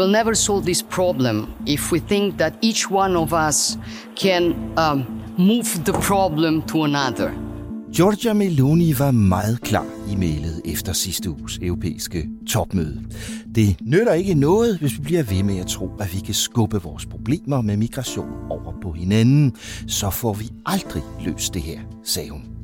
Will never solve this problem if we think that each one of us can um, move the problem to another. Giorgia Meloni var meget klar i mailet efter sidste uges europæiske topmøde. Det nytter ikke noget, hvis vi bliver ved med at tro, at vi kan skubbe vores problemer med migration over på hinanden. Så får vi aldrig løst det her, sagde hun.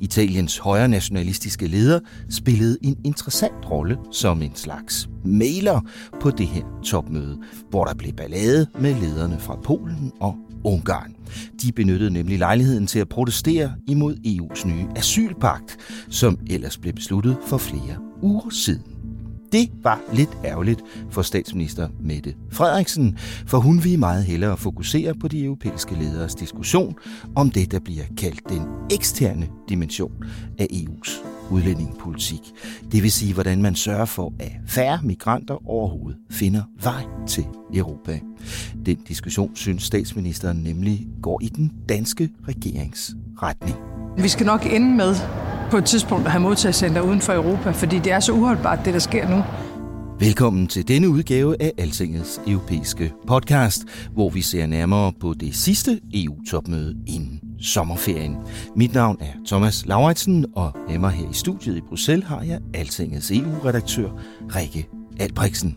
Italiens højre nationalistiske leder spillede en interessant rolle som en slags mailer på det her topmøde, hvor der blev ballade med lederne fra Polen og Ungarn. De benyttede nemlig lejligheden til at protestere imod EU's nye asylpagt, som ellers blev besluttet for flere uger siden. Det var lidt ærgerligt for statsminister Mette Frederiksen, for hun vil meget hellere fokusere på de europæiske lederes diskussion om det, der bliver kaldt den eksterne dimension af EU's udlændingepolitik. Det vil sige, hvordan man sørger for, at færre migranter overhovedet finder vej til Europa. Den diskussion synes statsministeren nemlig går i den danske regerings retning. Vi skal nok ende med på et tidspunkt at have modtagscenter uden for Europa, fordi det er så uholdbart, det der sker nu. Velkommen til denne udgave af Altingets europæiske podcast, hvor vi ser nærmere på det sidste EU-topmøde inden sommerferien. Mit navn er Thomas Lauritsen, og med mig her i studiet i Bruxelles har jeg Altingets EU-redaktør Rikke Albrechtsen.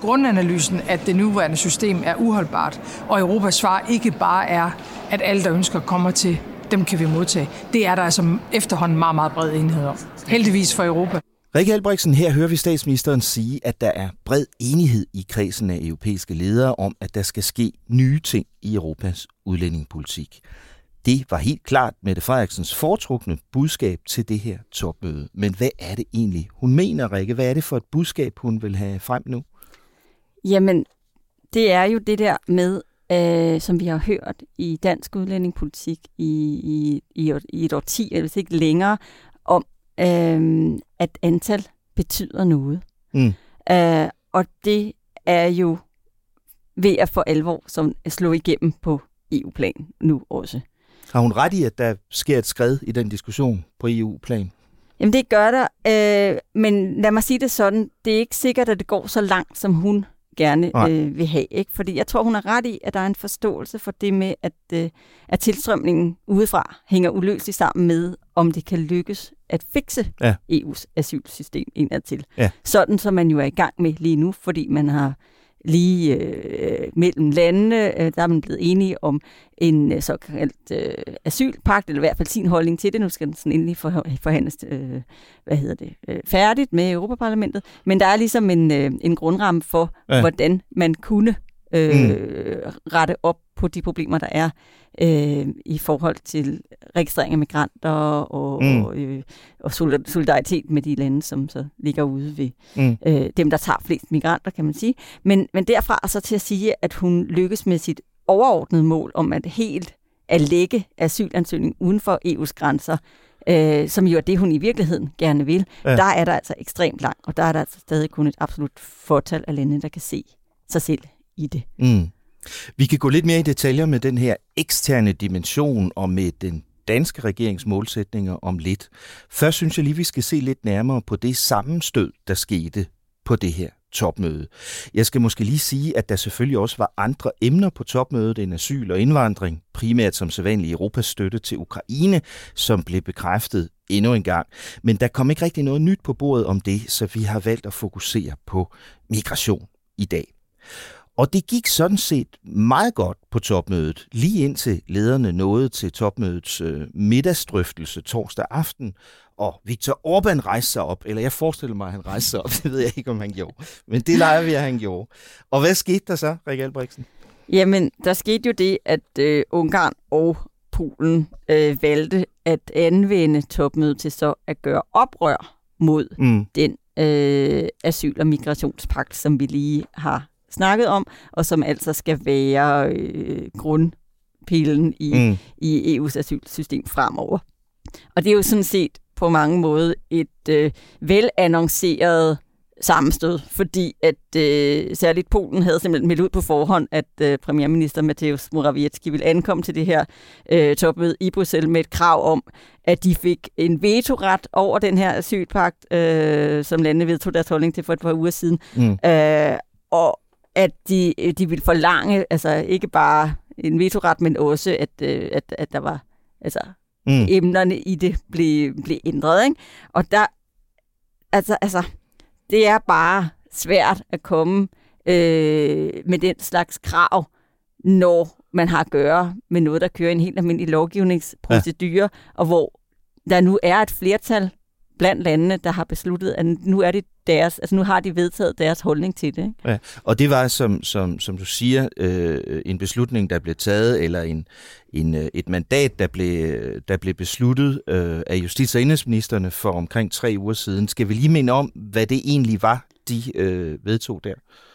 Grundanalysen, at det nuværende system er uholdbart, og Europas svar ikke bare er, at alle, der ønsker, kommer til, dem kan vi modtage. Det er der altså efterhånden meget, meget bred enighed om. Heldigvis for Europa. Rikke Albrechtsen, her hører vi statsministeren sige, at der er bred enighed i kredsen af europæiske ledere om, at der skal ske nye ting i Europas udlændingepolitik. Det var helt klart Mette Frederiksens foretrukne budskab til det her topmøde. Men hvad er det egentlig, hun mener, Rikke? Hvad er det for et budskab, hun vil have frem nu? Jamen, det er jo det der med, øh, som vi har hørt i dansk udlændingepolitik i, i, i, i et årti, eller hvis ikke længere, om øh, at antal betyder noget. Mm. Øh, og det er jo ved at for alvor som slå igennem på EU-plan nu også. Har hun ret i, at der sker et skred i den diskussion på EU-plan? Jamen det gør der, øh, men lad mig sige det sådan, det er ikke sikkert, at det går så langt, som hun gerne øh, vil have. Ikke? Fordi jeg tror, hun har ret i, at der er en forståelse for det med, at, øh, at tilstrømningen udefra hænger uløseligt sammen med, om det kan lykkes at fikse ja. EU's asylsystem indadtil. Ja. Sådan som man jo er i gang med lige nu, fordi man har lige øh, mellem landene, øh, der er man blevet enige om en øh, såkaldt øh, asylpagt, eller i hvert fald sin holdning til det. Nu skal den sådan endelig for, forhandles øh, hvad hedder det, øh, færdigt med Europaparlamentet. Men der er ligesom en, øh, en grundramme for, ja. hvordan man kunne øh, mm. rette op på de problemer, der er øh, i forhold til registrering af migranter og, mm. og, øh, og solidaritet med de lande, som så ligger ude ved mm. øh, dem, der tager flest migranter, kan man sige. Men, men derfra så til at sige, at hun lykkes med sit overordnede mål om at helt at lægge asylansøgning uden for EU's grænser, øh, som jo er det, hun i virkeligheden gerne vil, ja. der er der altså ekstremt langt, og der er der altså stadig kun et absolut fortal af lande, der kan se sig selv i det. Mm. Vi kan gå lidt mere i detaljer med den her eksterne dimension og med den danske regerings målsætninger om lidt. Først synes jeg lige, vi skal se lidt nærmere på det sammenstød, der skete på det her topmøde. Jeg skal måske lige sige, at der selvfølgelig også var andre emner på topmødet end asyl og indvandring, primært som sædvanlig Europas støtte til Ukraine, som blev bekræftet endnu en gang. Men der kom ikke rigtig noget nyt på bordet om det, så vi har valgt at fokusere på migration i dag. Og det gik sådan set meget godt på topmødet, lige indtil lederne nåede til topmødets øh, middagsdrøftelse torsdag aften, og Viktor Orbán rejste sig op, eller jeg forestiller mig, at han rejste sig op, det ved jeg ikke, om han gjorde, men det leger vi, at han gjorde. Og hvad skete der så, Rik Albrigtsen? Jamen, der skete jo det, at øh, Ungarn og Polen øh, valgte at anvende topmødet til så at gøre oprør mod mm. den øh, asyl- og migrationspagt, som vi lige har snakket om, og som altså skal være øh, grundpillen i, mm. i EU's asylsystem fremover. Og det er jo sådan set på mange måder et øh, velannonceret sammenstød, fordi at øh, særligt Polen havde simpelthen meldt ud på forhånd, at øh, premierminister Mateusz Morawiecki ville ankomme til det her øh, topmøde i Bruxelles med et krav om, at de fik en vetoret over den her asylpagt, øh, som landene vedtog deres holdning til for et par uger siden. Mm. Øh, og at de, de ville forlange, altså ikke bare en vetoret, men også, at, øh, at, at der var altså, mm. emnerne i det blev, blev ændret. Ikke? Og der, altså, altså, det er bare svært at komme øh, med den slags krav, når man har at gøre med noget, der kører en helt almindelig lovgivningsprocedure, ja. og hvor der nu er et flertal blandt landene, der har besluttet, at nu er det deres, altså nu har de vedtaget deres holdning til det. Ikke? Ja, og det var, som, som, som du siger, øh, en beslutning, der blev taget, eller en, en, øh, et mandat, der blev, der blev besluttet øh, af justits- og indrigsministerne for omkring tre uger siden. Skal vi lige minde om, hvad det egentlig var, de øh, vedtog der?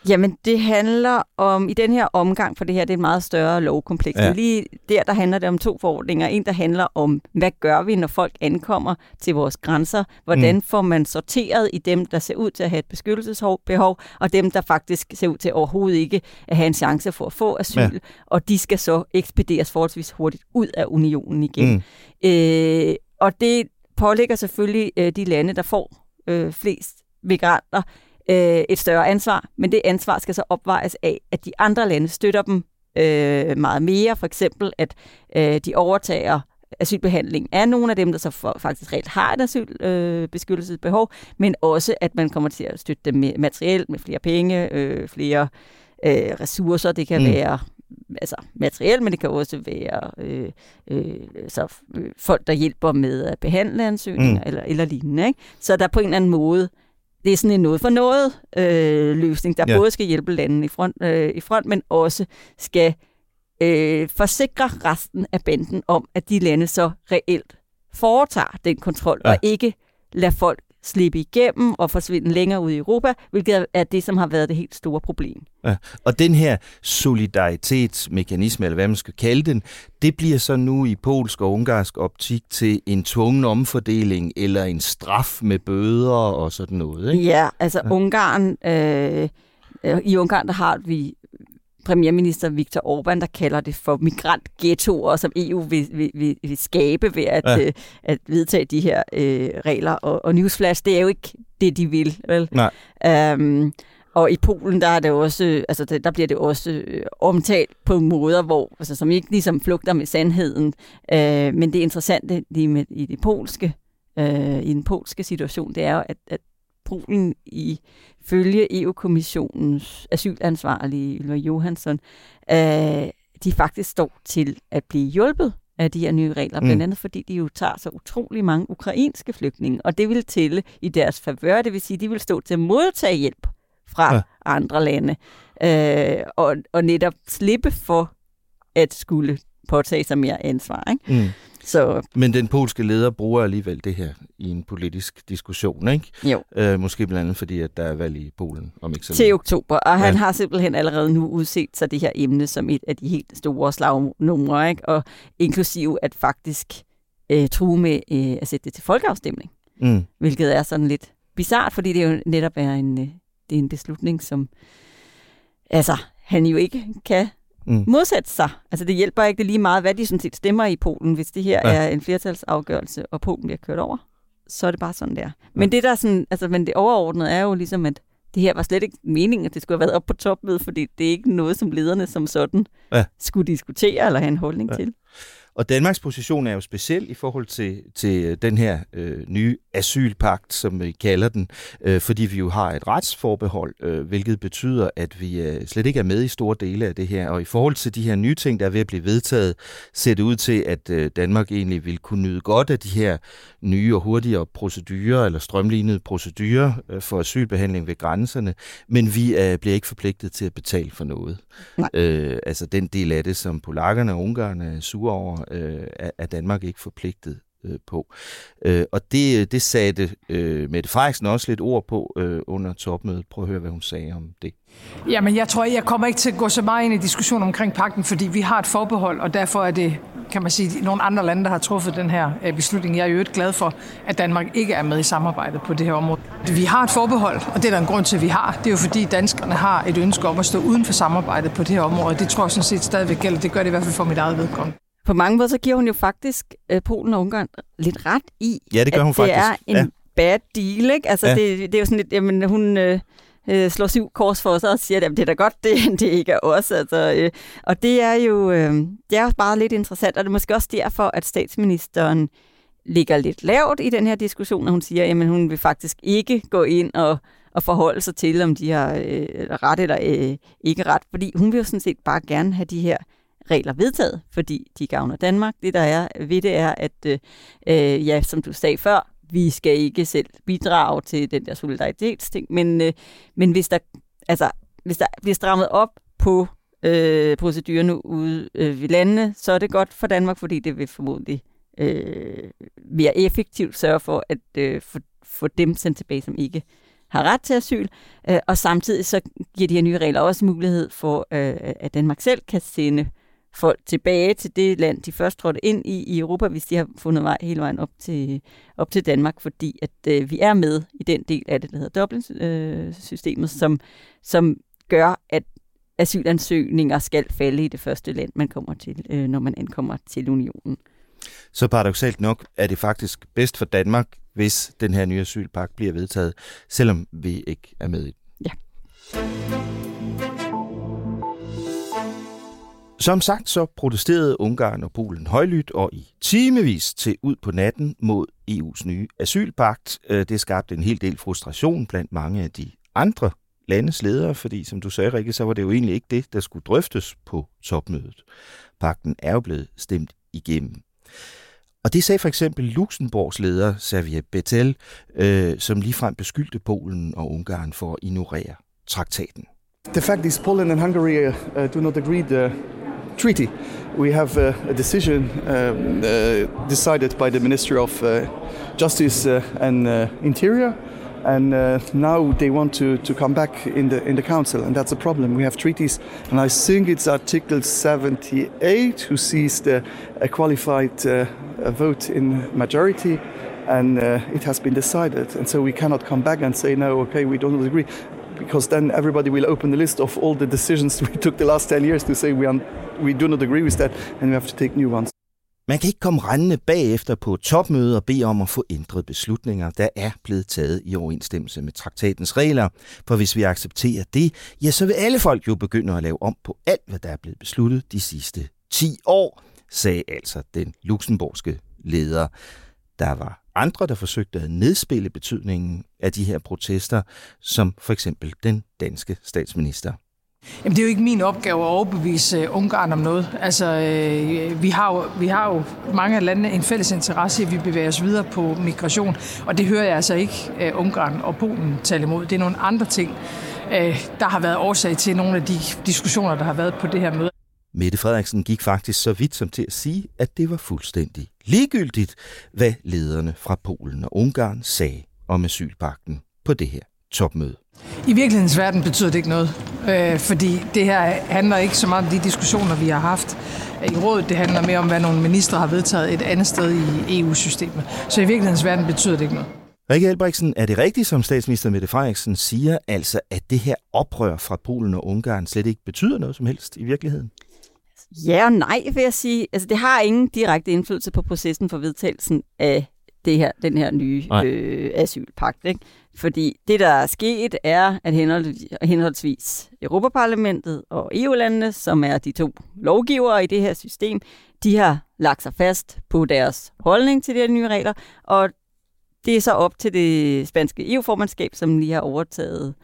Jamen, det handler om, i den her omgang, for det her det er et meget større lovkompleks, ja. lige der, der handler det om to forordninger. En, der handler om, hvad gør vi, når folk ankommer til vores grænser? Hvordan mm. får man sorteret i dem, der ser ud til at have et beskyttelsesbehov, og dem, der faktisk ser ud til overhovedet ikke at have en chance for at få asyl, ja. og de skal så ekspederes forholdsvis hurtigt ud af unionen igen. Mm. Øh, og det pålægger selvfølgelig øh, de lande, der får øh, flest migranter, øh, et større ansvar, men det ansvar skal så opvejes af, at de andre lande støtter dem øh, meget mere. For eksempel, at øh, de overtager asylbehandling af nogle af dem, der så for, faktisk reelt har et asylbeskyttelsesbehov, øh, men også, at man kommer til at støtte dem med materiel, med flere penge, øh, flere øh, ressourcer. Det kan mm. være altså materiel, men det kan også være øh, øh, så øh, folk, der hjælper med at behandle ansøgninger mm. eller, eller lignende. Ikke? Så der på en eller anden måde det er sådan en noget for noget øh, løsning, der ja. både skal hjælpe landene i front, øh, i front, men også skal øh, forsikre resten af banden om, at de lande så reelt foretager den kontrol, ja. og ikke lader folk slippe igennem og forsvinde længere ud i Europa, hvilket er det, som har været det helt store problem. Ja, og den her solidaritetsmekanisme, eller hvad man skal kalde den, det bliver så nu i polsk og ungarsk optik til en tvungen omfordeling eller en straf med bøder og sådan noget. Ikke? Ja, altså ja. Ungarn, øh, i Ungarn der har vi premierminister Viktor Orbán, der kalder det for migrantghettoer, som EU vil, vil, vil, vil skabe ved at, ja. øh, at vedtage de her øh, regler. Og, og Newsflash, det er jo ikke det, de vil. Vel? Nej. Um, og i Polen, der, er det også, altså, der bliver det også øh, omtalt på måder, hvor, altså, som ikke ligesom flugter med sandheden. Øh, men det interessante lige med, i det polske, øh, i den polske situation, det er jo, at, at Polen i følge EU-kommissionens asylansvarlige Ylva Johansson, øh, de faktisk står til at blive hjulpet af de her nye regler, mm. blandt andet fordi de jo tager så utrolig mange ukrainske flygtninge, og det vil tælle i deres favør, det vil sige, de vil stå til at modtage hjælp fra ja. andre lande, øh, og, og netop slippe for at skulle påtage sig mere ansvar. Ikke? Mm. Så... Men den polske leder bruger alligevel det her i en politisk diskussion, ikke? Jo. Øh, måske blandt andet fordi, at der er valg i Polen om ikke så Til oktober, og han ja. har simpelthen allerede nu udset sig det her emne som et af de helt store slagnumre, ikke? Og inklusiv at faktisk øh, true med øh, at sætte det til folkeafstemning. Mm. Hvilket er sådan lidt bizart, fordi det jo netop er en, øh, det er en beslutning, som altså, han jo ikke kan mm. modsætte sig. Altså det hjælper ikke det lige meget, hvad de sådan set stemmer i Polen, hvis det her ja. er en flertalsafgørelse, og Polen bliver kørt over. Så er det bare sådan der. Men ja. det der sådan, altså, men det overordnede er jo ligesom, at det her var slet ikke meningen, at det skulle have været op på topmødet, fordi det er ikke noget, som lederne som sådan ja. skulle diskutere eller have en holdning ja. til. Og Danmarks position er jo speciel i forhold til, til øh, den her øh, nye asylpagt, som vi kalder den, øh, fordi vi jo har et retsforbehold, øh, hvilket betyder, at vi øh, slet ikke er med i store dele af det her. Og i forhold til de her nye ting, der er ved at blive vedtaget, ser det ud til, at øh, Danmark egentlig vil kunne nyde godt af de her nye og hurtigere procedurer, eller strømlignede procedurer øh, for asylbehandling ved grænserne, men vi øh, bliver ikke forpligtet til at betale for noget. Øh, altså den del af det, som polakkerne og ungarerne er sure over, øh, er Danmark ikke forpligtet øh, på. Øh, og det, det satte øh, Mette Frederiksen også lidt ord på øh, under topmødet. Prøv at høre, hvad hun sagde om det. Jamen, jeg tror, jeg kommer ikke til at gå så meget ind i diskussionen omkring pakten, fordi vi har et forbehold, og derfor er det, kan man sige, nogle andre lande, der har truffet den her øh, beslutning. Jeg er jo ikke glad for, at Danmark ikke er med i samarbejdet på det her område. Vi har et forbehold, og det er der en grund til, at vi har. Det er jo fordi, danskerne har et ønske om at stå uden for samarbejdet på det her område. Det tror jeg sådan set stadigvæk gælder. Det gør det i hvert fald for mit eget vedkommende på mange måder, så giver hun jo faktisk øh, Polen og Ungarn lidt ret i, ja, det gør hun at faktisk. det er en ja. bad deal. Ikke? Altså, ja. det, det er jo sådan lidt, jamen, hun... Øh, øh, slår syv kors for sig og siger, at det er da godt, det, det ikke er os. Altså, øh, og det er jo øh, det er jo bare lidt interessant, og det er måske også derfor, at statsministeren ligger lidt lavt i den her diskussion, når hun siger, at hun vil faktisk ikke gå ind og, og forholde sig til, om de har øh, ret eller øh, ikke ret, fordi hun vil jo sådan set bare gerne have de her regler vedtaget, fordi de gavner Danmark. Det der er ved det er, at øh, øh, ja, som du sagde før, vi skal ikke selv bidrage til den der solidaritetsting, men, øh, men hvis der, altså, hvis der bliver strammet op på øh, procedurerne ude øh, ved landene, så er det godt for Danmark, fordi det vil formodentlig øh, mere effektivt sørge for at øh, få, få dem sendt tilbage, som ikke har ret til asyl, øh, og samtidig så giver de her nye regler også mulighed for, øh, at Danmark selv kan sende folk tilbage til det land, de først trådte ind i i Europa, hvis de har fundet vej hele vejen op til, op til Danmark, fordi at øh, vi er med i den del af det, der hedder Dublin-systemet, øh, som, som gør, at asylansøgninger skal falde i det første land, man kommer til, øh, når man ankommer til unionen. Så paradoxalt nok er det faktisk bedst for Danmark, hvis den her nye asylpagt bliver vedtaget, selvom vi ikke er med i den. Ja. Som sagt så protesterede Ungarn og Polen højlydt og i timevis til ud på natten mod EU's nye asylpagt. Øh, det skabte en hel del frustration blandt mange af de andre landes ledere, fordi som du sagde, Rikke, så var det jo egentlig ikke det, der skulle drøftes på topmødet. Pakten er jo blevet stemt igennem. Og det sagde for eksempel Luxemburgs leder, Xavier Bettel, øh, som ligefrem beskyldte Polen og Ungarn for at ignorere traktaten. The fact is Poland and Hungary uh, do not agree the treaty. We have uh, a decision um, uh, decided by the Ministry of uh, Justice uh, and Interior, and now they want to, to come back in the in the council, and that's a problem. We have treaties, and I think it's Article 78 who sees the a qualified vote in majority and uh, it has been decided. And so we cannot come back and say, no, okay, we don't agree because then everybody will open the list of all the decisions we took the last 10 years to say we, are, we do not agree with that and we have to take new ones. Man kan ikke komme rendende bagefter på topmøde og bede om at få ændret beslutninger, der er blevet taget i overensstemmelse med traktatens regler. For hvis vi accepterer det, ja, så vil alle folk jo begynde at lave om på alt, hvad der er blevet besluttet de sidste 10 år, sagde altså den luxemburgske leder. Der var andre, der forsøgte at nedspille betydningen af de her protester, som for eksempel den danske statsminister. Jamen, det er jo ikke min opgave at overbevise øh, Ungarn om noget. Altså, øh, vi, har jo, vi har jo mange af landene en fælles interesse i, at vi bevæger os videre på migration, og det hører jeg altså ikke øh, Ungarn og Polen tale imod. Det er nogle andre ting, øh, der har været årsag til nogle af de diskussioner, der har været på det her møde. Mette Frederiksen gik faktisk så vidt som til at sige, at det var fuldstændig ligegyldigt, hvad lederne fra Polen og Ungarn sagde om asylpakten på det her topmøde. I virkelighedens verden betyder det ikke noget, øh, fordi det her handler ikke så meget om de diskussioner, vi har haft i rådet. Det handler mere om, hvad nogle ministre har vedtaget et andet sted i EU-systemet. Så i virkelighedens verden betyder det ikke noget. Rikke Albrechtsen, er det rigtigt, som statsminister Mette Frederiksen siger, altså at det her oprør fra Polen og Ungarn slet ikke betyder noget som helst i virkeligheden? Ja og nej, vil jeg sige. Altså, det har ingen direkte indflydelse på processen for vedtagelsen af det her, den her nye øh, asylpagt. Ikke? Fordi det, der er sket, er, at henholdsvis Europaparlamentet og EU-landene, som er de to lovgivere i det her system, de har lagt sig fast på deres holdning til de her nye regler, og det er så op til det spanske EU-formandskab, som lige har overtaget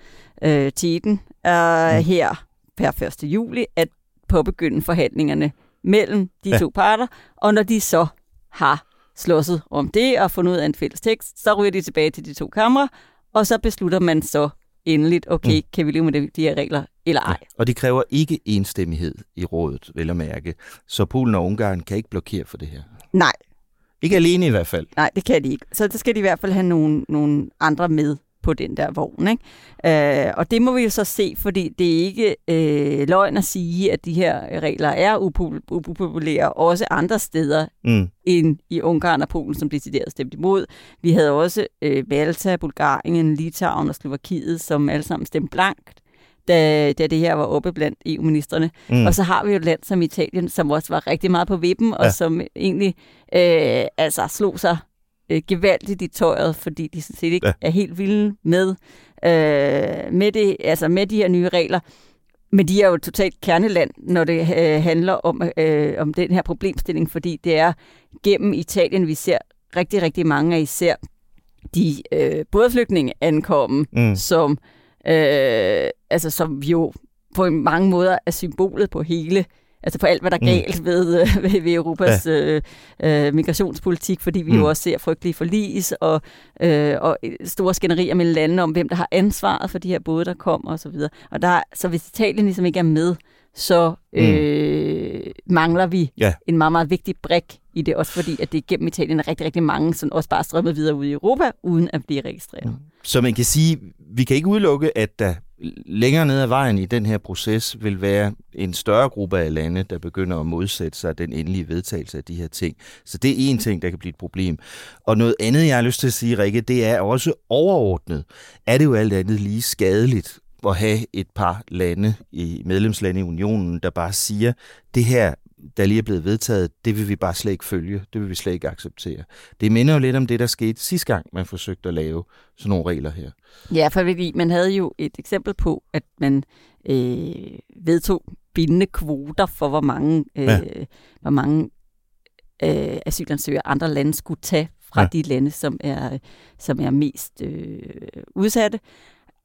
øh, tiden øh, mm. her per 1. juli, at påbegynde forhandlingerne mellem de ja. to parter, og når de så har slåsset om det og fundet ud af en fælles tekst, så ryger de tilbage til de to kamre, og så beslutter man så endeligt, okay, mm. kan vi leve med de, de her regler eller ej. Ja, og de kræver ikke enstemmighed i rådet, vel at mærke. Så Polen og Ungarn kan ikke blokere for det her. Nej. Ikke alene i hvert fald. Nej, det kan de ikke. Så der skal de i hvert fald have nogle, nogle andre med på den der vogn. Ikke? Øh, og det må vi jo så se, fordi det er ikke øh, løgn at sige, at de her regler er upopulære også andre steder mm. end i Ungarn og Polen, som decideret stemt imod. Vi havde også øh, Malta, Bulgarien, Litauen og Slovakiet, som alle sammen stemte blankt da, da det her var oppe blandt EU-ministerne. Mm. Og så har vi jo et land som Italien, som også var rigtig meget på vippen, ja. og som egentlig øh, altså slog sig øh, gevaldigt i tøjet, fordi de sådan set ikke ja. er helt vilde med, øh, med, det, altså med de her nye regler. Men de er jo totalt kerneland, når det øh, handler om, øh, om den her problemstilling, fordi det er gennem Italien, vi ser rigtig, rigtig mange af især de øh, bådflygtninge ankomme, mm. som, øh, altså, som jo på mange måder er symbolet på hele altså på alt, hvad der er mm. galt mm. ved, øh, ved, ved Europas ja. øh, øh, migrationspolitik, fordi vi mm. jo også ser frygtelige forlis og, øh, og store skænderier mellem landene om, hvem der har ansvaret for de her både, der kommer osv. Og, og der, så hvis Italien ligesom ikke er med, så mm. øh, mm. mangler vi ja. en meget, meget vigtig brik i det, også fordi at det gennem Italien er rigtig, rigtig mange, som også bare strømmer videre ud i Europa, uden at blive registreret. Mm. Så man kan sige, vi kan ikke udelukke, at der længere ned ad vejen i den her proces vil være en større gruppe af lande, der begynder at modsætte sig den endelige vedtagelse af de her ting. Så det er en ting, der kan blive et problem. Og noget andet, jeg har lyst til at sige, Rikke, det er også overordnet. Er det jo alt andet lige skadeligt at have et par lande i medlemslande i unionen, der bare siger, det her der lige er blevet vedtaget, det vil vi bare slet ikke følge. Det vil vi slet ikke acceptere. Det minder jo lidt om det, der skete sidste gang, man forsøgte at lave sådan nogle regler her. Ja, for fordi man havde jo et eksempel på, at man øh, vedtog bindende kvoter for, hvor mange, øh, ja. hvor mange øh, asylansøgere andre lande skulle tage fra ja. de lande, som er, som er mest øh, udsatte.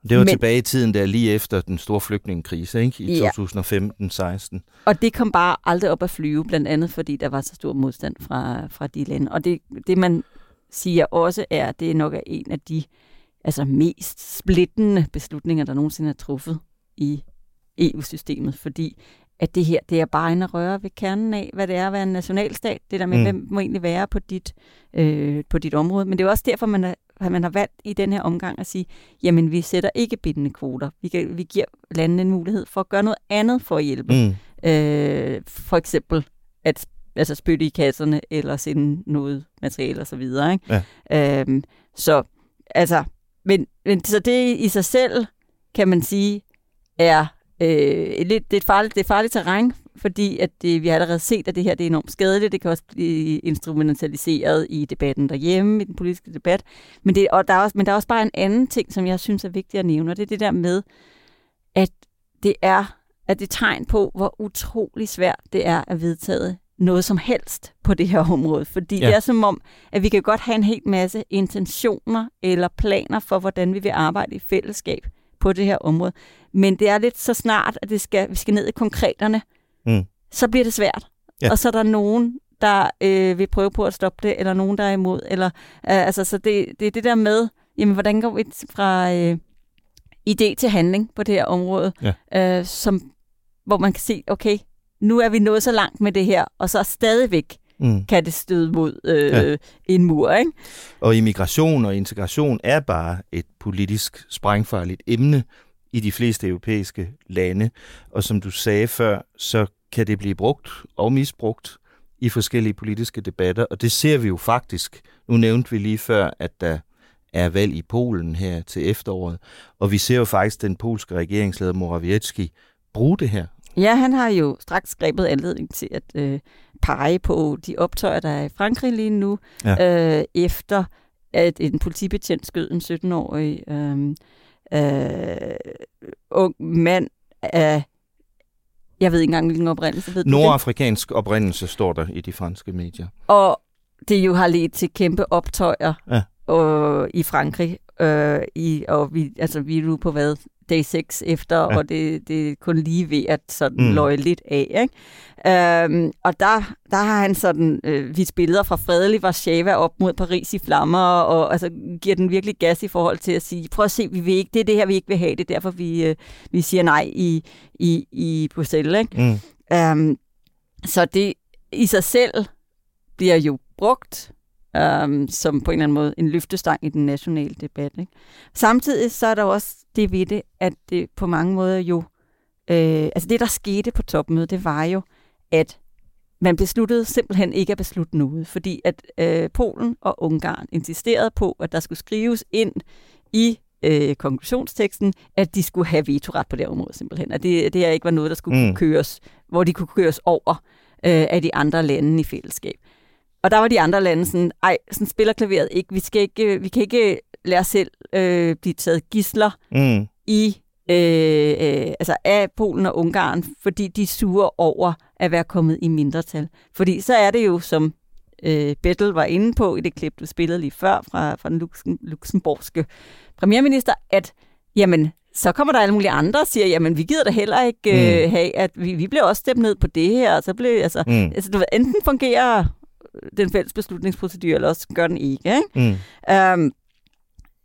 Det var Men, tilbage i tiden, der lige efter den store flygtningekrise, ikke? i ja. 2015-16. Og det kom bare aldrig op at flyve, blandt andet fordi der var så stor modstand fra, fra de lande. Og det, det man siger også er, at det nok er en af de altså, mest splittende beslutninger, der nogensinde er truffet i EU-systemet, fordi at det her, det er bare en at røre ved kernen af, hvad det er at være en nationalstat. Det der med, mm. hvem må egentlig være på dit, øh, på dit område. Men det er også derfor, man er at man har valgt i den her omgang at sige, jamen vi sætter ikke bindende kvoter. Vi, kan, vi giver landene en mulighed for at gøre noget andet for at hjælpe. Mm. Øh, for eksempel at altså spytte i kasserne, eller sende noget materiale osv. Ikke? Ja. Øhm, så altså, men, men så det i sig selv, kan man sige, er øh, lidt, det er farligt, det er farligt terræn fordi at det, vi har allerede set, at det her det er enormt skadeligt. Det kan også blive instrumentaliseret i debatten derhjemme, i den politiske debat. Men, det, og der er også, men der er også bare en anden ting, som jeg synes er vigtigt at nævne, og det er det der med, at det er at det er tegn på, hvor utrolig svært det er at vedtage noget som helst på det her område. Fordi ja. det er som om, at vi kan godt have en hel masse intentioner eller planer for, hvordan vi vil arbejde i fællesskab på det her område. Men det er lidt så snart, at det skal, vi skal ned i konkreterne. Så bliver det svært. Ja. Og så er der nogen, der øh, vil prøve på at stoppe det, eller nogen, der er imod. Eller, øh, altså, så det, det er det der med, jamen, hvordan går vi fra øh, idé til handling på det her område, ja. øh, som, hvor man kan se, okay, nu er vi nået så langt med det her, og så stadigvæk mm. kan det støde mod øh, ja. en mur. Ikke? Og immigration og integration er bare et politisk sprængfarligt emne i de fleste europæiske lande. Og som du sagde før, så kan det blive brugt og misbrugt i forskellige politiske debatter, og det ser vi jo faktisk. Nu nævnte vi lige før, at der er valg i Polen her til efteråret, og vi ser jo faktisk den polske regeringsleder Morawiecki bruge det her Ja, han har jo straks grebet anledning til at øh, pege på de optøjer, der er i Frankrig lige nu, ja. øh, efter at en politibetjent skød en 17-årig øh, øh, ung mand af jeg ved ikke engang, hvilken oprindelse. Ved Nordafrikansk oprindelse står der i de franske medier. Og det jo har ledt til kæmpe optøjer ja. og, i Frankrig. Øh, i, og vi, altså, vi er nu på hvad? Day 6 efter, ja. og det, det er kun lige ved at sådan mm. løje lidt af. Ikke? Øhm, og der, der har han sådan øh, vist billeder fra fredelig Warszawa op mod Paris i flammer, og altså, giver den virkelig gas i forhold til at sige, prøv at se, vi vil ikke, det er det her, vi ikke vil have, det er derfor, vi, øh, vi siger nej i, i, i Bruxelles. Ikke? Mm. Øhm, så det i sig selv bliver jo brugt um, som på en eller anden måde en løftestang i den nationale debat. Ikke? Samtidig så er der også det ved det, at det på mange måder jo, øh, altså det der skete på topmødet, det var jo, at man besluttede simpelthen ikke at beslutte noget, fordi at øh, Polen og Ungarn insisterede på, at der skulle skrives ind i øh, konklusionsteksten, at de skulle have vetoret på det område simpelthen. At det, det her ikke var noget, der skulle mm. køres, hvor de kunne køres over øh, af de andre lande i fællesskab. Og der var de andre lande sådan, ej, sådan spiller klaveret ikke. Vi, skal ikke, vi kan ikke lade os selv øh, blive taget gisler mm. i øh, øh, altså af Polen og Ungarn, fordi de suger over at være kommet i mindretal. Fordi så er det jo, som øh, Bettel var inde på i det klip, du spillede lige før fra, fra den luxem, luxemburgske premierminister, at jamen, så kommer der alle mulige andre og siger, jamen vi gider da heller ikke øh, mm. have, at vi, vi bliver også stemt ned på det her, og så bliver, altså, mm. altså du ved, enten fungerer den fælles beslutningsprocedur, eller også gør den ikke. ikke? Mm. Um,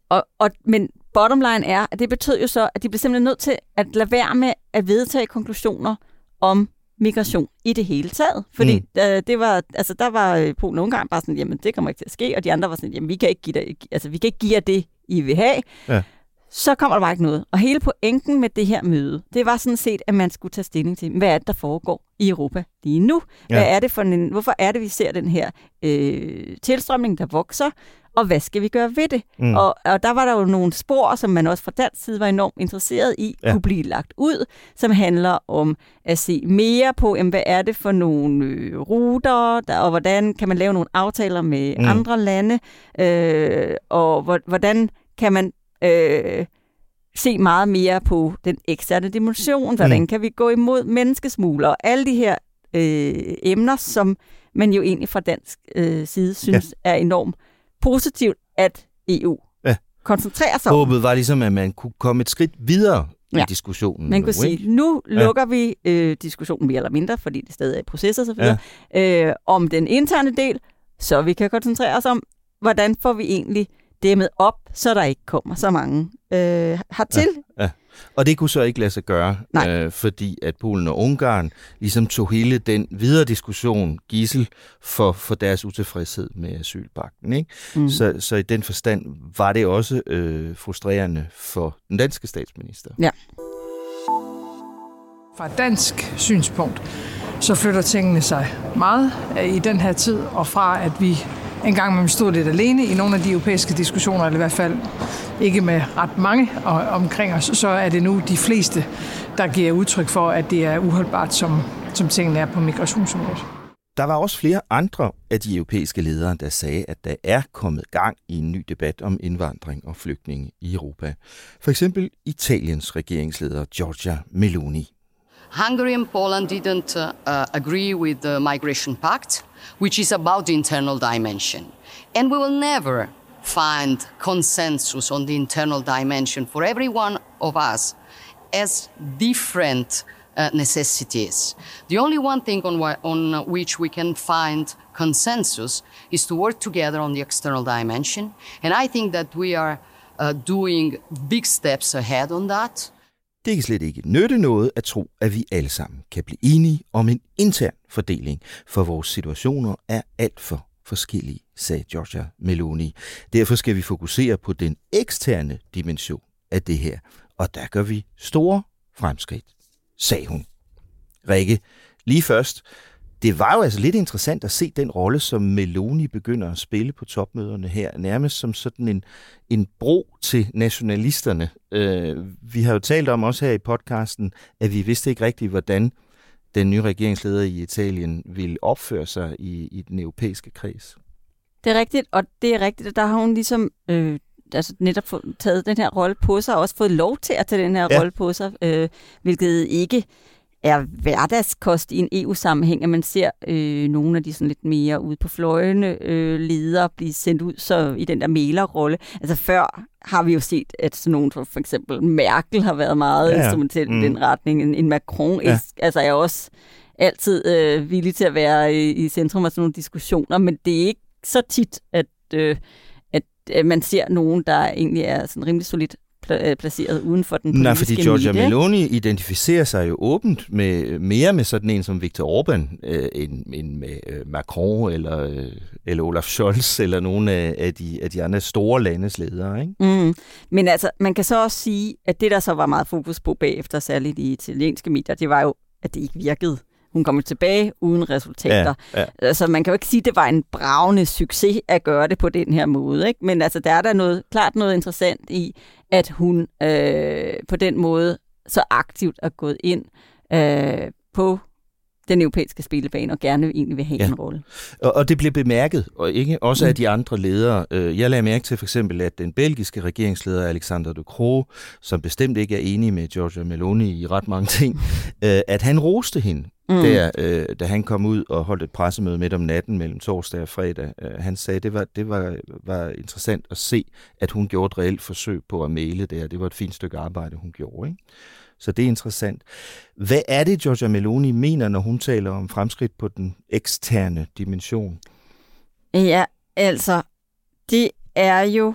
og, og, men bottom line er, at det betød jo så, at de blev simpelthen nødt til at lade være med at vedtage konklusioner om migration i det hele taget. Fordi mm. øh, det var, altså, der var Polen nogle gange bare sådan, jamen det kommer ikke til at ske, og de andre var sådan, jamen vi kan ikke give, dig, altså, vi kan ikke give jer det, I vil have. Ja så kommer der bare ikke noget. Og hele pointen med det her møde, det var sådan set, at man skulle tage stilling til, hvad er det, der foregår i Europa lige nu? Ja. Hvad er det for en, hvorfor er det, vi ser den her øh, tilstrømning, der vokser? Og hvad skal vi gøre ved det? Mm. Og, og der var der jo nogle spor, som man også fra dansk side var enormt interesseret i, ja. kunne blive lagt ud, som handler om at se mere på, jamen, hvad er det for nogle øh, ruter, der, og hvordan kan man lave nogle aftaler med mm. andre lande, øh, og hvordan kan man øh, se meget mere på den eksterne dimension, hvordan mm. kan vi gå imod menneskesmugler, og alle de her øh, emner, som man jo egentlig fra dansk øh, side synes ja. er enormt positivt, at EU ja. koncentrerer sig Håbet var ligesom, at man kunne komme et skridt videre ja. i diskussionen. Man kunne sige, nu lukker ja. vi øh, diskussionen mere eller mindre, fordi det stadig er i proces og så videre, ja. øh, om den interne del, så vi kan koncentrere os om, hvordan får vi egentlig dæmmet op, så der ikke kommer så mange øh, hertil. Ja, ja. Og det kunne så ikke lade sig gøre, øh, fordi at Polen og Ungarn ligesom tog hele den videre diskussion gissel for, for deres utilfredshed med asylpakten. Ikke? Mm. Så, så i den forstand var det også øh, frustrerende for den danske statsminister. Ja. Fra et dansk synspunkt, så flytter tingene sig meget i den her tid, og fra at vi en gang man stod lidt alene i nogle af de europæiske diskussioner, eller i hvert fald ikke med ret mange omkring os, så er det nu de fleste, der giver udtryk for, at det er uholdbart, som, som tingene er på migrationsområdet. Der var også flere andre af de europæiske ledere, der sagde, at der er kommet gang i en ny debat om indvandring og flygtninge i Europa. For eksempel Italiens regeringsleder Giorgia Meloni. Hungary and Poland didn't uh, agree with the migration pact, which is about the internal dimension. And we will never find consensus on the internal dimension for every one of us as different uh, necessities. The only one thing on, wh- on which we can find consensus is to work together on the external dimension. And I think that we are uh, doing big steps ahead on that. Det kan slet ikke nytte noget at tro, at vi alle sammen kan blive enige om en intern fordeling, for vores situationer er alt for forskellige, sagde Giorgia Meloni. Derfor skal vi fokusere på den eksterne dimension af det her, og der gør vi store fremskridt, sagde hun. Rikke, lige først, det var jo altså lidt interessant at se den rolle, som Meloni begynder at spille på topmøderne her, nærmest som sådan en, en bro til nationalisterne. Øh, vi har jo talt om også her i podcasten, at vi vidste ikke rigtigt, hvordan den nye regeringsleder i Italien ville opføre sig i, i den europæiske kreds. Det er rigtigt, og det er rigtigt, at der har hun ligesom øh, altså netop fået, taget den her rolle på sig, og også fået lov til at tage den her ja. rolle på sig, øh, hvilket ikke er hverdagskost i en EU-sammenhæng, at man ser øh, nogle af de sådan lidt mere ude på fløjene øh, ledere blive sendt ud så i den der mailerrolle. Altså før har vi jo set, at sådan nogen for, for eksempel Merkel har været meget ja, instrumentel mm. i den retning. En, en Macron ja. altså er også altid øh, villig til at være i, i centrum af sådan nogle diskussioner, men det er ikke så tit, at, øh, at øh, man ser nogen, der egentlig er sådan rimelig solidt Øh, placeret uden for den politiske Nej, fordi Giorgia midte. Meloni identificerer sig jo åbent med mere med sådan en som Viktor Orbán, øh, end, end med øh, Macron eller, øh, eller Olaf Scholz eller nogle af, af, de, af de andre store landes ledere. Ikke? Mm. Men altså, man kan så også sige, at det der så var meget fokus på bagefter, særligt i italienske medier, det var jo, at det ikke virkede. Hun kommer tilbage uden resultater. Ja, ja. Altså, man kan jo ikke sige, at det var en bravende succes at gøre det på den her måde. Ikke? Men altså, der er der noget, klart noget interessant i, at hun øh, på den måde så aktivt er gået ind øh, på den europæiske spillebane og gerne egentlig vil have ja. en rolle. Og, og det blev bemærket, og ikke også af de andre ledere. Øh, jeg lagde mærke til for eksempel, at den belgiske regeringsleder Alexander de Croo, som bestemt ikke er enig med Giorgia Meloni i ret mange ting, øh, at han roste hende mm. der, øh, da han kom ud og holdt et pressemøde midt om natten mellem torsdag og fredag. han sagde, at det, var, det var, var interessant at se, at hun gjorde et reelt forsøg på at male der. Det var et fint stykke arbejde, hun gjorde. Ikke? Så det er interessant. Hvad er det, Giorgia Meloni mener, når hun taler om fremskridt på den eksterne dimension? Ja, altså, det er jo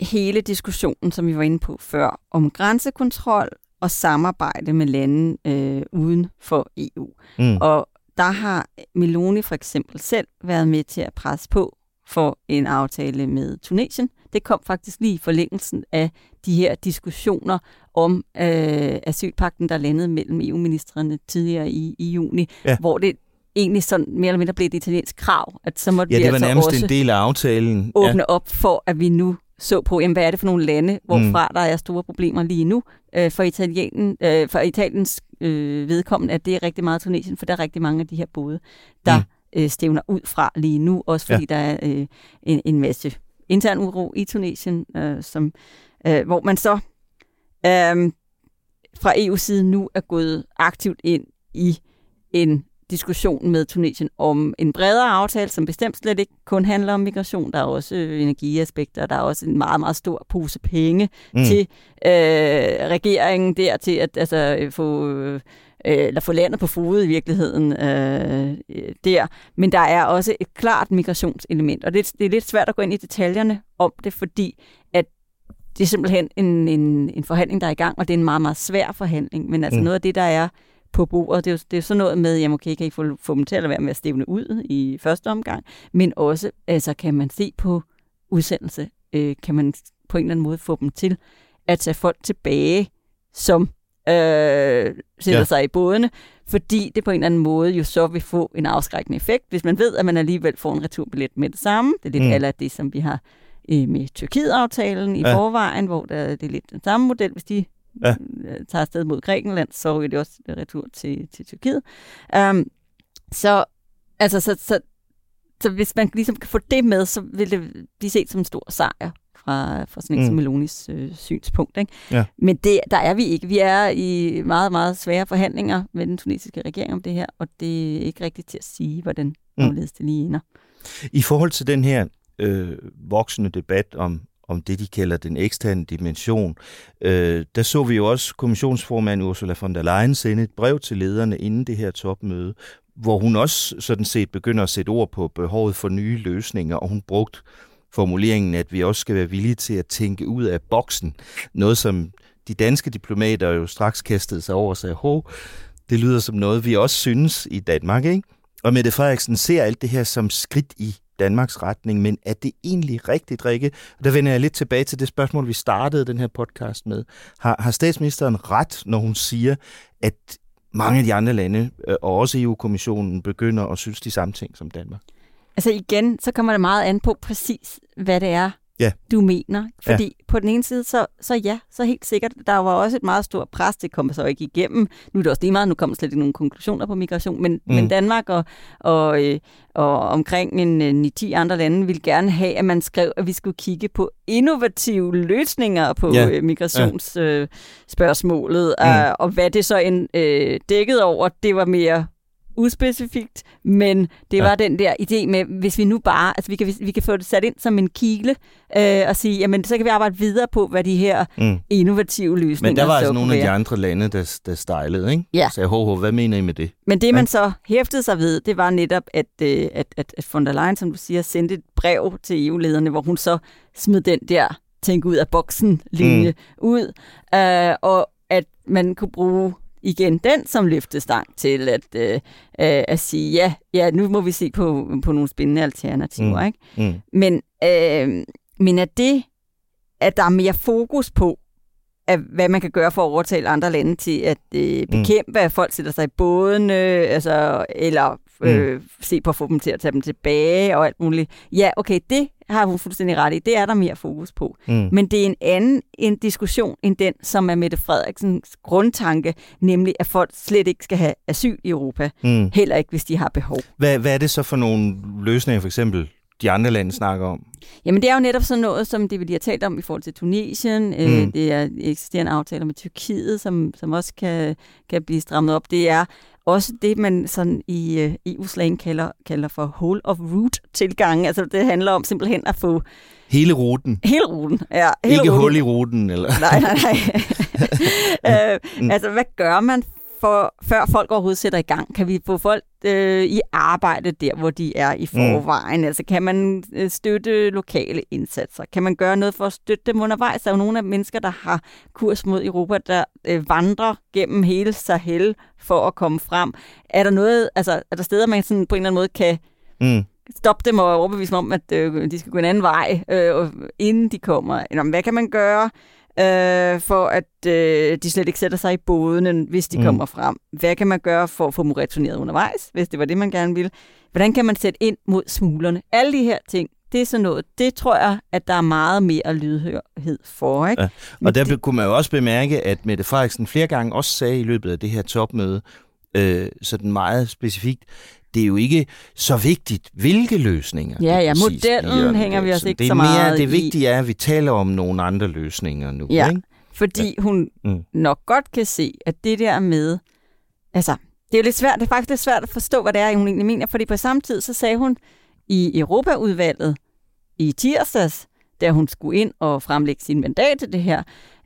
hele diskussionen, som vi var inde på før, om grænsekontrol og samarbejde med lande øh, uden for EU. Mm. Og der har Meloni for eksempel selv været med til at presse på for en aftale med Tunesien. Det kom faktisk lige i forlængelsen af de her diskussioner om øh, asylpakten, der landede mellem EU-ministerne tidligere i, i juni, ja. hvor det egentlig sådan mere eller mindre blev et italiensk krav, at så måtte ja, vi det var altså nærmest også en del af aftalen. åbne ja. op for, at vi nu så på, jamen, hvad er det for nogle lande, hvorfra mm. der er store problemer lige nu. Øh, for, Italien, øh, for Italiens øh, vedkommende, at det er rigtig meget Tunesien, for der er rigtig mange af de her både, der mm. Øh, stævner ud fra lige nu, også fordi ja. der er øh, en, en masse intern uro i Tunesien, øh, som, øh, hvor man så øh, fra EU-siden nu er gået aktivt ind i en diskussion med Tunesien om en bredere aftale, som bestemt slet ikke kun handler om migration. Der er også øh, energiaspekter, der er også en meget, meget stor pose penge mm. til øh, regeringen der til at altså, få... Øh, eller få landet på fod i virkeligheden øh, der. Men der er også et klart migrationselement, og det, det er lidt svært at gå ind i detaljerne om det, fordi at det er simpelthen en, en, en forhandling, der er i gang, og det er en meget, meget svær forhandling. Men altså mm. noget af det, der er på bordet. Det er jo, det er sådan noget med, jamen okay, kan I få, få dem til at være med at stævne ud i første omgang, men også, altså kan man se på udsendelse, øh, kan man på en eller anden måde få dem til at tage folk tilbage, som øh, sætter ja. sig i bådene, fordi det på en eller anden måde jo så vil få en afskrækkende effekt, hvis man ved, at man alligevel får en returbillet med det samme. Det er lidt mm. aller det, som vi har øh, med Tyrkiet-aftalen i ja. forvejen, hvor der, det er lidt den samme model. Hvis de ja. Øh, tager afsted mod Grækenland, så er det også retur til, til Tyrkiet. Um, så, altså, så, så, så hvis man ligesom kan få det med, så vil det blive set som en stor sejr fra, fra sådan en mm. som Melonis øh, synspunkt. Ikke? Ja. Men det, der er vi ikke. Vi er i meget, meget svære forhandlinger med den tunesiske regering om det her, og det er ikke rigtigt til at sige, hvordan mm. det lige ender. I forhold til den her øh, voksende debat om om det, de kalder den eksterne dimension. Øh, der så vi jo også kommissionsformand Ursula von der Leyen sende et brev til lederne inden det her topmøde, hvor hun også sådan set begynder at sætte ord på behovet for nye løsninger, og hun brugte formuleringen, at vi også skal være villige til at tænke ud af boksen. Noget, som de danske diplomater jo straks kastede sig over og sagde, hov, det lyder som noget, vi også synes i Danmark, ikke? Og Mette Frederiksen ser alt det her som skridt i Danmarks retning, men er det egentlig rigtigt, Rikke? Og der vender jeg lidt tilbage til det spørgsmål, vi startede den her podcast med. Har, har statsministeren ret, når hun siger, at mange af de andre lande, øh, og også EU-kommissionen, begynder at synes de samme ting som Danmark. Altså igen, så kommer det meget an på præcis, hvad det er, ja. du mener. Fordi ja. på den ene side, så, så ja, så helt sikkert, der var også et meget stort pres, det kom så ikke igennem. Nu er det også lige meget, nu kommer slet ikke nogen konklusioner på migration, men, mm. men Danmark og, og, øh, og omkring en 9-10 øh, andre lande ville gerne have, at man skrev, at vi skulle kigge på innovative løsninger på ja. Øh, migrationsspørgsmålet, ja. mm. og hvad det så en øh, dækket over, det var mere uspecifikt, men det ja. var den der idé med, hvis vi nu bare, altså vi kan, vi kan få det sat ind som en kile, øh, og sige, jamen så kan vi arbejde videre på, hvad de her mm. innovative løsninger Men der var altså nogle af de andre lande, der, der stejlede, ikke? Ja. Så ho, ho, hvad mener I med det? Men det, man så hæftede sig ved, det var netop, at, øh, at, at, at von der Leyen, som du siger, sendte et brev til EU-lederne, hvor hun så smed den der tænke ud af boksen linje mm. ud, øh, og at man kunne bruge igen den som løftestang til at, øh, øh, at sige, ja, ja, nu må vi se på, på nogle spændende alternativer. Mm. Ikke? Mm. Men, øh, men er det, at der er mere fokus på, at, hvad man kan gøre for at overtale andre lande til at øh, mm. bekæmpe, mm. at folk sætter sig i båden, øh, altså, eller øh, mm. se på at få dem til at tage dem tilbage og alt muligt. Ja, okay, det har hun fuldstændig ret i. Det er der mere fokus på. Mm. Men det er en anden en diskussion end den, som er Mette Frederiksens grundtanke, nemlig at folk slet ikke skal have asyl i Europa. Mm. Heller ikke, hvis de har behov. Hvad, hvad er det så for nogle løsninger, for eksempel de andre lande snakker om? Jamen det er jo netop sådan noget, som det vi lige har talt om i forhold til Tunesien. Mm. Øh, det er eksisterende aftaler med Tyrkiet, som, som også kan, kan blive strammet op. Det er også det, man sådan i uh, EU-slang kalder, kalder for whole of root tilgang. Altså det handler om simpelthen at få... Hele ruten? Hele ruten, ja. Hele Ikke ruten. hul i ruten? Eller? Nej, nej, nej. uh, altså hvad gør man for, før folk overhovedet sætter i gang? Kan vi få folk øh, i arbejde der, hvor de er i mm. forvejen? Mm. Altså kan man øh, støtte lokale indsatser? Kan man gøre noget for at støtte dem undervejs? Der er jo nogle af mennesker, der har kurs mod Europa, der øh, vandrer gennem hele Sahel for at komme frem. Er der noget, altså er der steder, man sådan på en eller anden måde kan mm stoppe dem og overbevise dem om, at øh, de skal gå en anden vej, øh, inden de kommer. Jamen, hvad kan man gøre? Øh, for at øh, de slet ikke sætter sig i båden, hvis de mm. kommer frem. Hvad kan man gøre for at få dem returneret undervejs, hvis det var det, man gerne ville? Hvordan kan man sætte ind mod smuglerne? Alle de her ting, det er sådan noget, det tror jeg, at der er meget mere lydhørhed for. Ikke? Ja. Og der det... kunne man jo også bemærke, at Mette Frederiksen flere gange også sagde i løbet af det her topmøde, øh, sådan meget specifikt, det er jo ikke så vigtigt, hvilke løsninger. Ja, ja, modellen hænger vi os ikke så meget mere, Det vigtige er, at vi taler om nogle andre løsninger nu. Ja, ikke? fordi hun mm. nok godt kan se, at det der med, altså, det er jo lidt svært, det er faktisk lidt svært at forstå, hvad det er, hun egentlig mener, fordi på samme tid, så sagde hun i Europaudvalget i tirsdags, da hun skulle ind og fremlægge sin mandat til det her,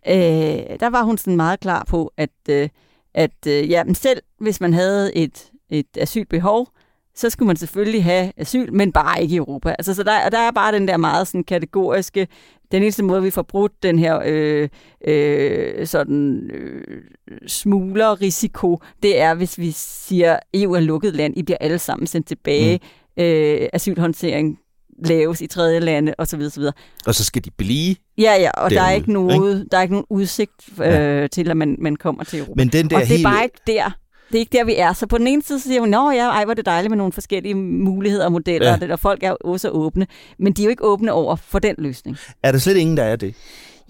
øh, der var hun sådan meget klar på, at, øh, at øh, ja, selv hvis man havde et et asylbehov, så skulle man selvfølgelig have asyl, men bare ikke i Europa. Altså, så der, der er bare den der meget sådan kategoriske, den eneste måde, vi får brudt den her øh, øh, sådan øh, smuglerrisiko, det er, hvis vi siger, EU er lukket land, I bliver alle sammen sendt tilbage, mm. øh, asylhåndtering laves i tredje lande osv. osv. Og så skal de blive Ja, ja, og der er ikke noget, ikke? der er ikke nogen udsigt øh, ja. til, at man, man kommer til Europa. Men den der og det er bare ikke der, det er ikke der, vi er. Så på den ene side siger hun, at ja, ej, hvor det dejligt med nogle forskellige muligheder og modeller, ja. og folk er også åbne. Men de er jo ikke åbne over for den løsning. Er der slet ingen, der er det?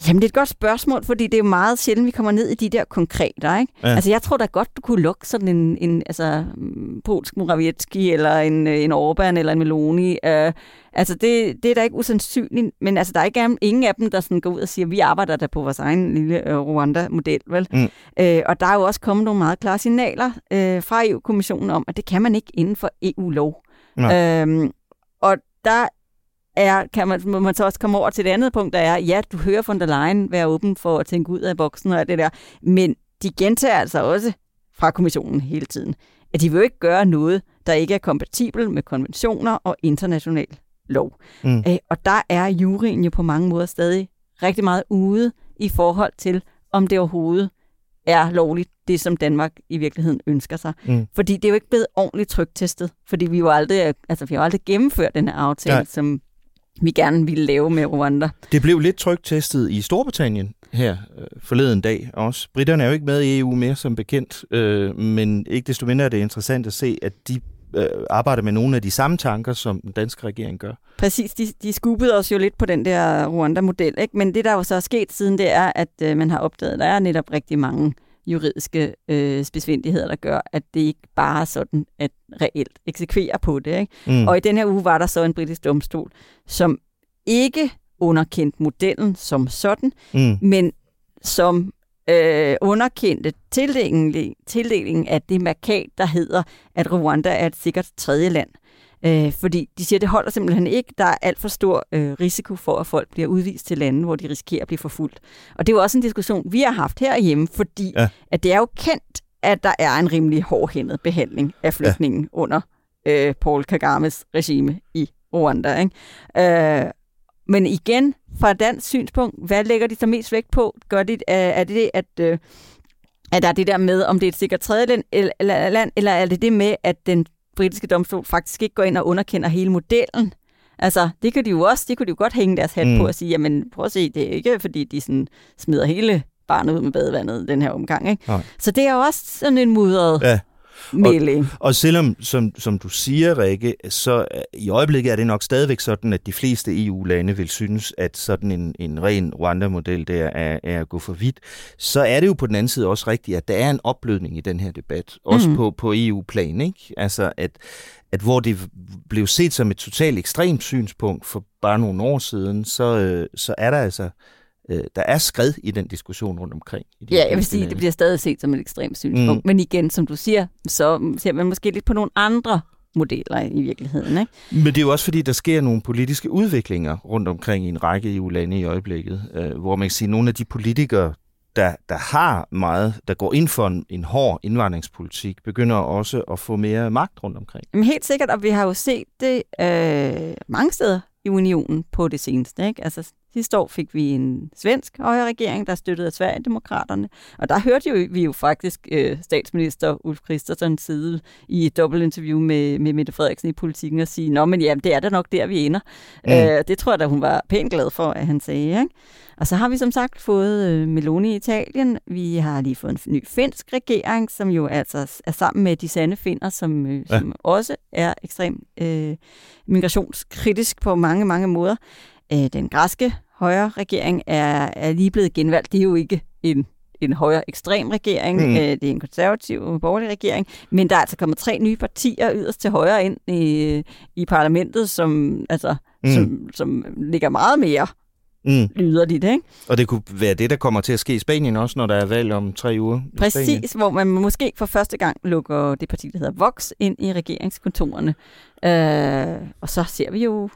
Jamen, det er et godt spørgsmål, fordi det er jo meget sjældent, vi kommer ned i de der konkrete, ikke? Ja. Altså, jeg tror da godt, du kunne lukke sådan en, en altså, polsk Morawiecki, eller en, en Orbán, eller en Meloni. Uh, altså, det, det er da ikke usandsynligt, men altså, der er ikke ingen af dem, der sådan går ud og siger, vi arbejder der på vores egen lille uh, Rwanda-model, vel? Mm. Uh, og der er jo også kommet nogle meget klare signaler uh, fra EU-kommissionen om, at det kan man ikke inden for EU-lov. Uh, og der er, kan man, må man så også komme over til det andet punkt, der er, ja, du hører von der Leyen være åben for at tænke ud af boksen og det der, men de gentager altså også fra kommissionen hele tiden, at de vil ikke gøre noget, der ikke er kompatibel med konventioner og international lov. Mm. Æ, og der er juryen jo på mange måder stadig rigtig meget ude i forhold til, om det overhovedet er lovligt, det som Danmark i virkeligheden ønsker sig. Mm. Fordi det er jo ikke blevet ordentligt trygtestet, fordi vi jo aldrig, altså, vi har jo aldrig gennemført den her aftale, Nej. som vi gerne ville lave med Rwanda. Det blev lidt trygtestet i Storbritannien her øh, forleden dag også. Britterne er jo ikke med i EU mere som bekendt, øh, men ikke desto mindre er det interessant at se, at de øh, arbejder med nogle af de samme tanker, som den danske regering gør. Præcis, de, de skubbede os jo lidt på den der Rwanda-model, ikke? men det der jo så er sket siden, det er, at øh, man har opdaget, at der er netop rigtig mange juridiske øh, besvindeligheder, der gør, at det ikke bare er sådan, at reelt eksekverer på det. Ikke? Mm. Og i den her uge var der så en britisk domstol, som ikke underkendte modellen som sådan, mm. men som øh, underkendte tildelingen, tildelingen af det markat, der hedder, at Rwanda er et sikkert tredje land. Øh, fordi de siger, at det holder simpelthen ikke. Der er alt for stor øh, risiko for, at folk bliver udvist til lande, hvor de risikerer at blive forfulgt. Og det er jo også en diskussion, vi har haft herhjemme, fordi ja. at det er jo kendt, at der er en rimelig hårdhændet behandling af flygtningen ja. under øh, Paul Kagames regime i Rwanda. Ikke? Øh, men igen, fra et dansk synspunkt, hvad lægger de så mest vægt på? Gør de, er det, at, øh, at der er det der med, om det er et sikkert tredje land, eller er det det med, at den britiske domstol faktisk ikke går ind og underkender hele modellen? Altså, det kan de jo også, det kunne de jo godt hænge deres hat mm. på og sige, jamen prøv at se, det er ikke, fordi de sådan smider hele barnet ud med badevandet den her omgang. Ikke? Så det er jo også sådan en mudret ja. Og, og selvom, som, som du siger, Rikke, så i øjeblikket er det nok stadigvæk sådan, at de fleste EU-lande vil synes, at sådan en, en ren Rwanda-model der er, er at gå for vidt, så er det jo på den anden side også rigtigt, at der er en oplødning i den her debat, også mm. på, på EU-plan, ikke? Altså, at, at hvor det blev set som et totalt ekstremt synspunkt for bare nogle år siden, så, øh, så er der altså øh, der er skred i den diskussion rundt omkring. I de ja, jeg vil sige, det bliver stadig set som et ekstremt synspunkt. Mm. Men igen, som du siger, så ser man måske lidt på nogle andre modeller i virkeligheden. Ikke? Men det er jo også fordi, der sker nogle politiske udviklinger rundt omkring i en række EU-lande i øjeblikket, øh, hvor man kan sige, at nogle af de politikere, der, der har meget, der går ind for en, en hård indvandringspolitik, begynder også at få mere magt rundt omkring. Men helt sikkert, og vi har jo set det øh, mange steder i unionen på det seneste. Ikke? Altså Sidste år fik vi en svensk højre regering, der støttede af Sverigedemokraterne. Og der hørte jo, vi jo faktisk øh, statsminister Ulf Christensen side i et dobbeltinterview med, med Mette Frederiksen i politikken og sige, Nå, men ja, det er da nok der, vi ender. Mm. Øh, det tror jeg da, hun var pænt glad for, at han sagde. Ikke? Og så har vi som sagt fået øh, Meloni i Italien. Vi har lige fået en ny finsk regering, som jo altså er sammen med de sande finder, som, øh, ja. som også er ekstremt øh, migrationskritisk på mange, mange måder. Øh, den græske højre regering er, er lige blevet genvalgt. Det er jo ikke en en højre ekstrem regering, mm. øh, det er en konservativ og borgerlig regering, men der er altså kommet tre nye partier yderst til højre ind i, i parlamentet, som, altså, mm. som, som ligger meget mere mm. yderligt. Ikke? Og det kunne være det, der kommer til at ske i Spanien også, når der er valg om tre uger. Præcis, hvor man måske for første gang lukker det parti, der hedder Vox, ind i regeringskontorerne. Øh, og så ser vi jo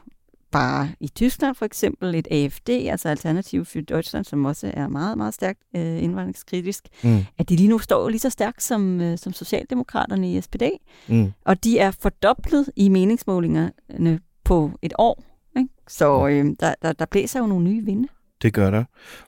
bare i Tyskland for eksempel et AFD, altså Alternativ for Deutschland, som også er meget, meget stærkt øh, indvandringskritisk, mm. at de lige nu står lige så stærkt som, øh, som Socialdemokraterne i SPD. Mm. Og de er fordoblet i meningsmålingerne på et år. Ikke? Så øh, der, der, der blæser jo nogle nye vinde. Det gør der.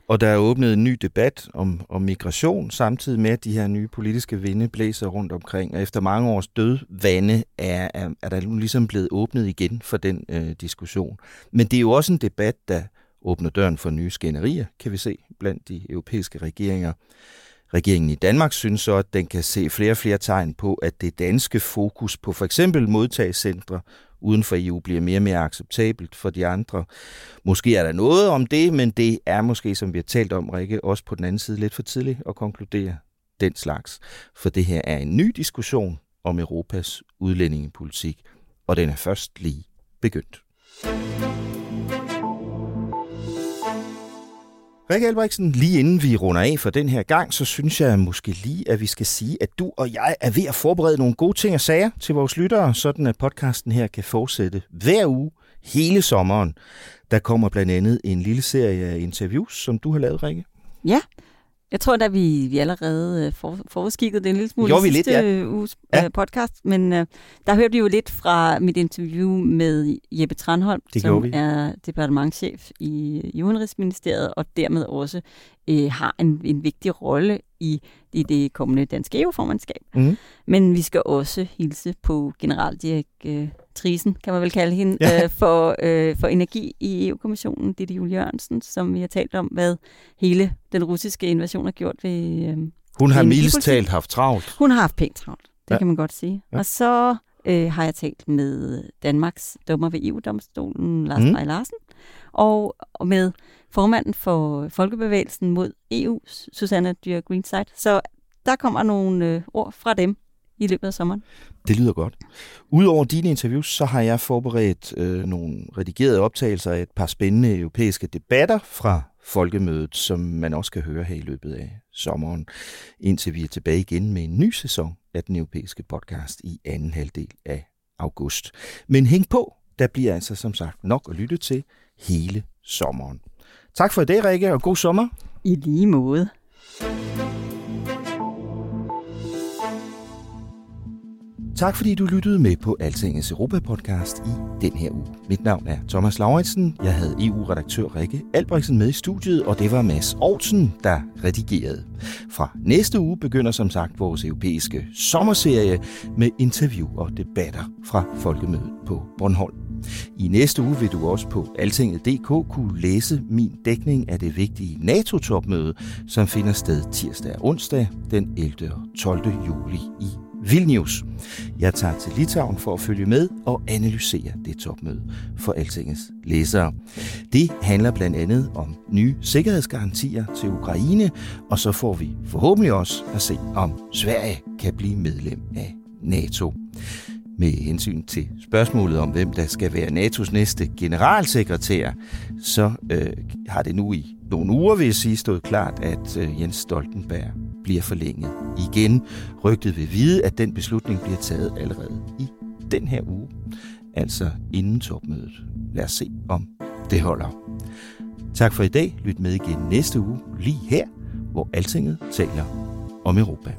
Og der er åbnet en ny debat om, om migration, samtidig med, at de her nye politiske vinde blæser rundt omkring. Og efter mange års død vande er, er, er der nu ligesom blevet åbnet igen for den øh, diskussion. Men det er jo også en debat, der åbner døren for nye skænderier, kan vi se, blandt de europæiske regeringer. Regeringen i Danmark synes så, at den kan se flere og flere tegn på, at det danske fokus på for eksempel modtagscentre uden for EU bliver mere og mere acceptabelt for de andre. Måske er der noget om det, men det er måske, som vi har talt om, Rikke, også på den anden side lidt for tidligt at konkludere den slags. For det her er en ny diskussion om Europas udlændingepolitik, og den er først lige begyndt. Rikke Albrechtsen, lige inden vi runder af for den her gang, så synes jeg måske lige, at vi skal sige, at du og jeg er ved at forberede nogle gode ting og sager til vores lyttere, sådan at podcasten her kan fortsætte hver uge hele sommeren. Der kommer blandt andet en lille serie af interviews, som du har lavet, Rikke. Ja, jeg tror da, vi, vi allerede øh, for, forudskikkede det en lille smule i sidste lidt, ja. uges ja. Øh, podcast, men uh, der hørte vi jo lidt fra mit interview med Jeppe Tranholm, det som vi. er departementchef i, i Udenrigsministeriet, og dermed også øh, har en, en vigtig rolle i, i det kommende danske EU-formandskab. Mm. Men vi skal også hilse på generaldirektrisen, kan man vel kalde hende, Ja. øh, for, øh, for energi i EU-kommissionen, Ditte Julie Jørgensen, som vi har talt om, hvad hele den russiske invasion har gjort ved... Øh, Hun har mildest talt haft travlt. Hun har haft pænt travlt, det Ja. kan man godt sige. Ja. Og så øh, har jeg talt med Danmarks dommer ved EU-domstolen, Lars Mm. Larsen, og, og med formanden for Folkebevægelsen mod EU, Susanne Dyr Greenside. Så der kommer nogle øh, ord fra dem i løbet af sommeren. Det lyder godt. Udover dine interviews, så har jeg forberedt øh, nogle redigerede optagelser af et par spændende europæiske debatter fra folkemødet, som man også kan høre her i løbet af sommeren, indtil vi er tilbage igen med en ny sæson af den europæiske podcast i anden halvdel af august. Men hæng på, der bliver altså som sagt nok at lytte til hele sommeren. Tak for i dag, Rikke, og god sommer. I lige måde. Tak fordi du lyttede med på Altingets Europa-podcast i den her uge. Mit navn er Thomas Lauritsen. Jeg havde EU-redaktør Rikke Albrechtsen med i studiet, og det var Mads Aarhusen, der redigerede. Fra næste uge begynder som sagt vores europæiske sommerserie med interview og debatter fra Folkemødet på Bornholm. I næste uge vil du også på altinget.dk kunne læse min dækning af det vigtige NATO-topmøde, som finder sted tirsdag og onsdag den 11. og 12. juli i Vilnius. Jeg tager til Litauen for at følge med og analysere det topmøde for Altingets læsere. Det handler blandt andet om nye sikkerhedsgarantier til Ukraine, og så får vi forhåbentlig også at se, om Sverige kan blive medlem af NATO. Med hensyn til spørgsmålet om, hvem der skal være NATO's næste generalsekretær, så øh, har det nu i nogle uger, vil jeg sige, stået klart, at øh, Jens Stoltenberg bliver forlænget igen. Rygtet vil vide, at den beslutning bliver taget allerede i den her uge, altså inden topmødet. Lad os se, om det holder. Tak for i dag. Lyt med igen næste uge, lige her, hvor Altinget taler om Europa.